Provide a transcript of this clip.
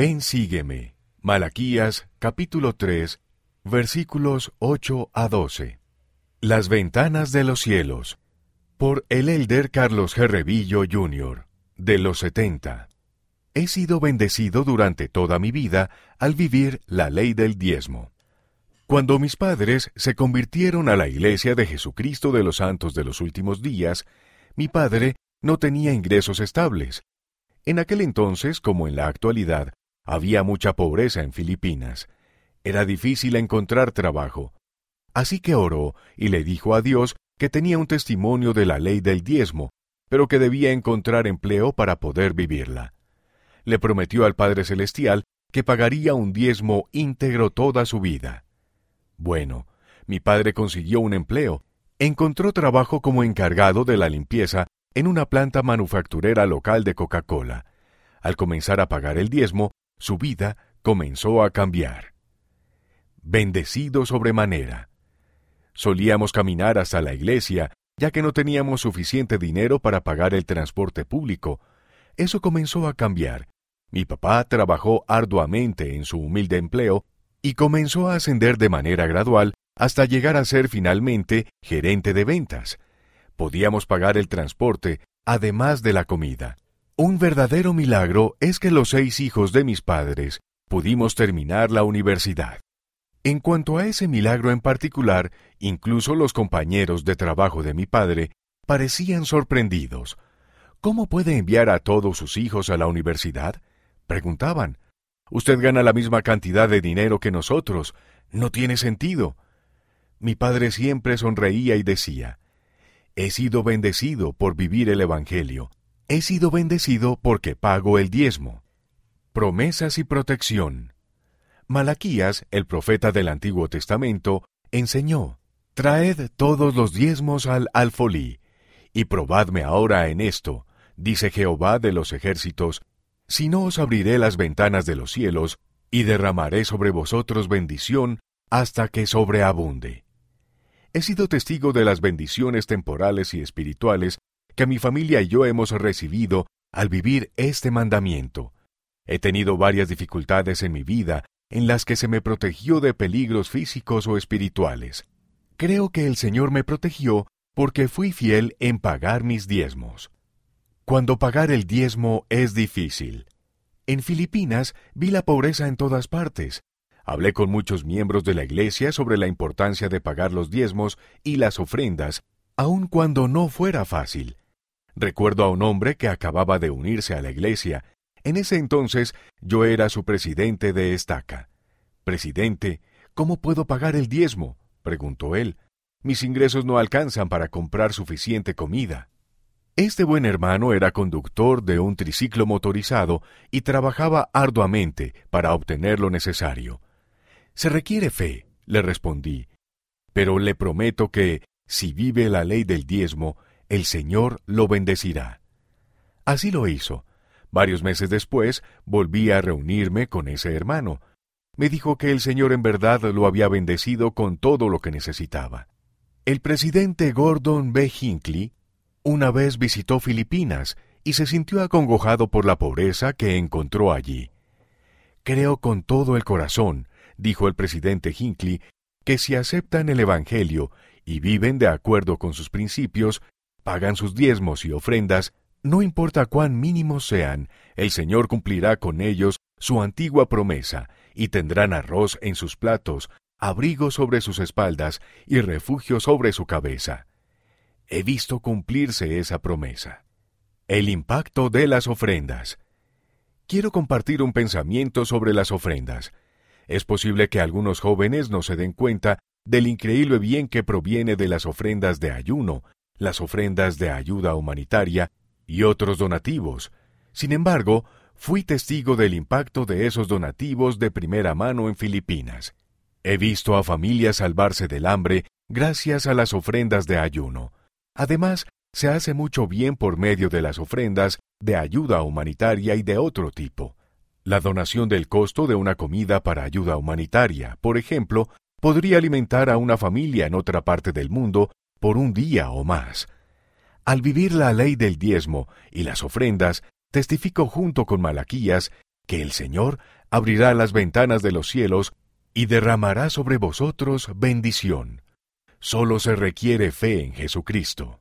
Ven, sígueme. Malaquías capítulo 3 versículos 8 a 12. Las ventanas de los cielos. Por el elder Carlos G. Revillo Jr., de los 70. He sido bendecido durante toda mi vida al vivir la ley del diezmo. Cuando mis padres se convirtieron a la Iglesia de Jesucristo de los Santos de los Últimos Días, mi padre no tenía ingresos estables. En aquel entonces, como en la actualidad, había mucha pobreza en Filipinas. Era difícil encontrar trabajo. Así que oró y le dijo a Dios que tenía un testimonio de la ley del diezmo, pero que debía encontrar empleo para poder vivirla. Le prometió al Padre Celestial que pagaría un diezmo íntegro toda su vida. Bueno, mi padre consiguió un empleo. Encontró trabajo como encargado de la limpieza en una planta manufacturera local de Coca-Cola. Al comenzar a pagar el diezmo, su vida comenzó a cambiar. Bendecido sobremanera. Solíamos caminar hasta la iglesia, ya que no teníamos suficiente dinero para pagar el transporte público. Eso comenzó a cambiar. Mi papá trabajó arduamente en su humilde empleo y comenzó a ascender de manera gradual hasta llegar a ser finalmente gerente de ventas. Podíamos pagar el transporte, además de la comida. Un verdadero milagro es que los seis hijos de mis padres pudimos terminar la universidad. En cuanto a ese milagro en particular, incluso los compañeros de trabajo de mi padre parecían sorprendidos. ¿Cómo puede enviar a todos sus hijos a la universidad? Preguntaban. Usted gana la misma cantidad de dinero que nosotros. No tiene sentido. Mi padre siempre sonreía y decía, He sido bendecido por vivir el Evangelio. He sido bendecido porque pago el diezmo. Promesas y protección. Malaquías, el profeta del Antiguo Testamento, enseñó, Traed todos los diezmos al alfolí, y probadme ahora en esto, dice Jehová de los ejércitos, si no os abriré las ventanas de los cielos, y derramaré sobre vosotros bendición hasta que sobreabunde. He sido testigo de las bendiciones temporales y espirituales que mi familia y yo hemos recibido al vivir este mandamiento. He tenido varias dificultades en mi vida en las que se me protegió de peligros físicos o espirituales. Creo que el Señor me protegió porque fui fiel en pagar mis diezmos cuando pagar el diezmo es difícil. En Filipinas vi la pobreza en todas partes. Hablé con muchos miembros de la Iglesia sobre la importancia de pagar los diezmos y las ofrendas, aun cuando no fuera fácil. Recuerdo a un hombre que acababa de unirse a la Iglesia. En ese entonces yo era su presidente de estaca. Presidente, ¿cómo puedo pagar el diezmo? preguntó él. Mis ingresos no alcanzan para comprar suficiente comida. Este buen hermano era conductor de un triciclo motorizado y trabajaba arduamente para obtener lo necesario. Se requiere fe, le respondí, pero le prometo que, si vive la ley del diezmo, el Señor lo bendecirá. Así lo hizo. Varios meses después volví a reunirme con ese hermano. Me dijo que el Señor en verdad lo había bendecido con todo lo que necesitaba. El presidente Gordon B. Hinckley una vez visitó Filipinas y se sintió acongojado por la pobreza que encontró allí. Creo con todo el corazón, dijo el presidente Hinckley, que si aceptan el Evangelio y viven de acuerdo con sus principios, pagan sus diezmos y ofrendas, no importa cuán mínimos sean, el Señor cumplirá con ellos su antigua promesa, y tendrán arroz en sus platos, abrigo sobre sus espaldas y refugio sobre su cabeza he visto cumplirse esa promesa. El impacto de las ofrendas. Quiero compartir un pensamiento sobre las ofrendas. Es posible que algunos jóvenes no se den cuenta del increíble bien que proviene de las ofrendas de ayuno, las ofrendas de ayuda humanitaria y otros donativos. Sin embargo, fui testigo del impacto de esos donativos de primera mano en Filipinas. He visto a familias salvarse del hambre gracias a las ofrendas de ayuno. Además, se hace mucho bien por medio de las ofrendas de ayuda humanitaria y de otro tipo. La donación del costo de una comida para ayuda humanitaria, por ejemplo, podría alimentar a una familia en otra parte del mundo por un día o más. Al vivir la ley del diezmo y las ofrendas, testifico junto con Malaquías que el Señor abrirá las ventanas de los cielos y derramará sobre vosotros bendición. Solo se requiere fe en Jesucristo.